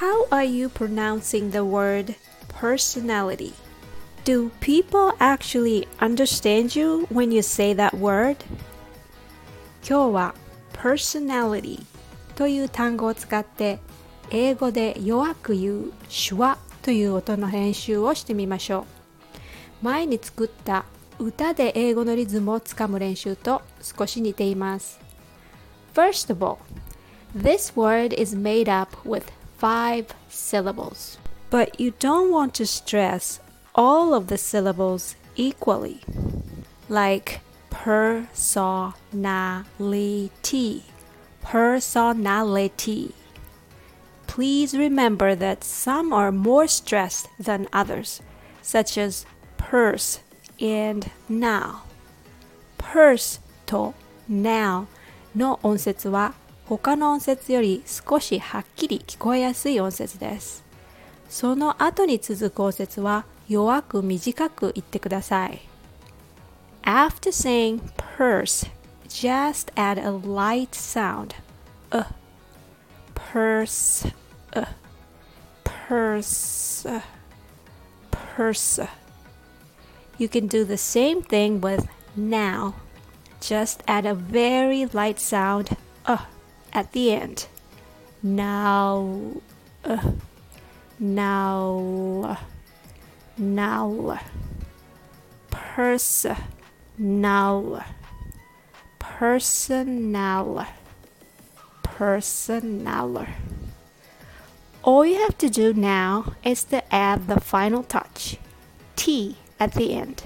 How are you pronouncing the word personality? Do people actually understand you when you say that word? 今日は personality という単語を使って英語で弱く言うシュワという音の練習をしてみましょう。前に作った歌で英語のリズムをつかむ練習と少し似ています。First of all, this word is made up with five syllables. But you don't want to stress all of the syllables equally. Like personality. Personality. Please remember that some are more stressed than others, such as purse and now. purse と now の音節は 他の音節より少しはっきり聞こえやすい音節です。その後に続く音節は弱く短く言ってください。After saying purse, just add a light sound. Uh, purse, uh, purse, uh, purse. You can do the same thing with now. Just add a very light sound uh at the end. Now, uh, now, now, personal, personal, personal. All you have to do now is to add the final touch, T at the end.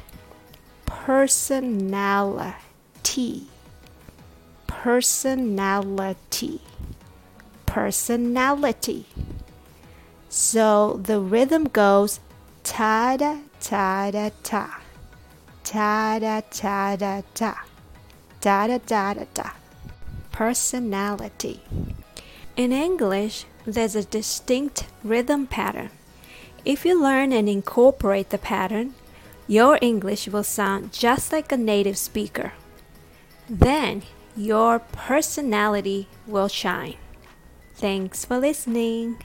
Personality personality. Personality. So the rhythm goes ta da ta da ta. Ta da ta da ta. Da da da da da. Personality. In English, there's a distinct rhythm pattern. If you learn and incorporate the pattern, your English will sound just like a native speaker. Then your personality will shine. Thanks for listening.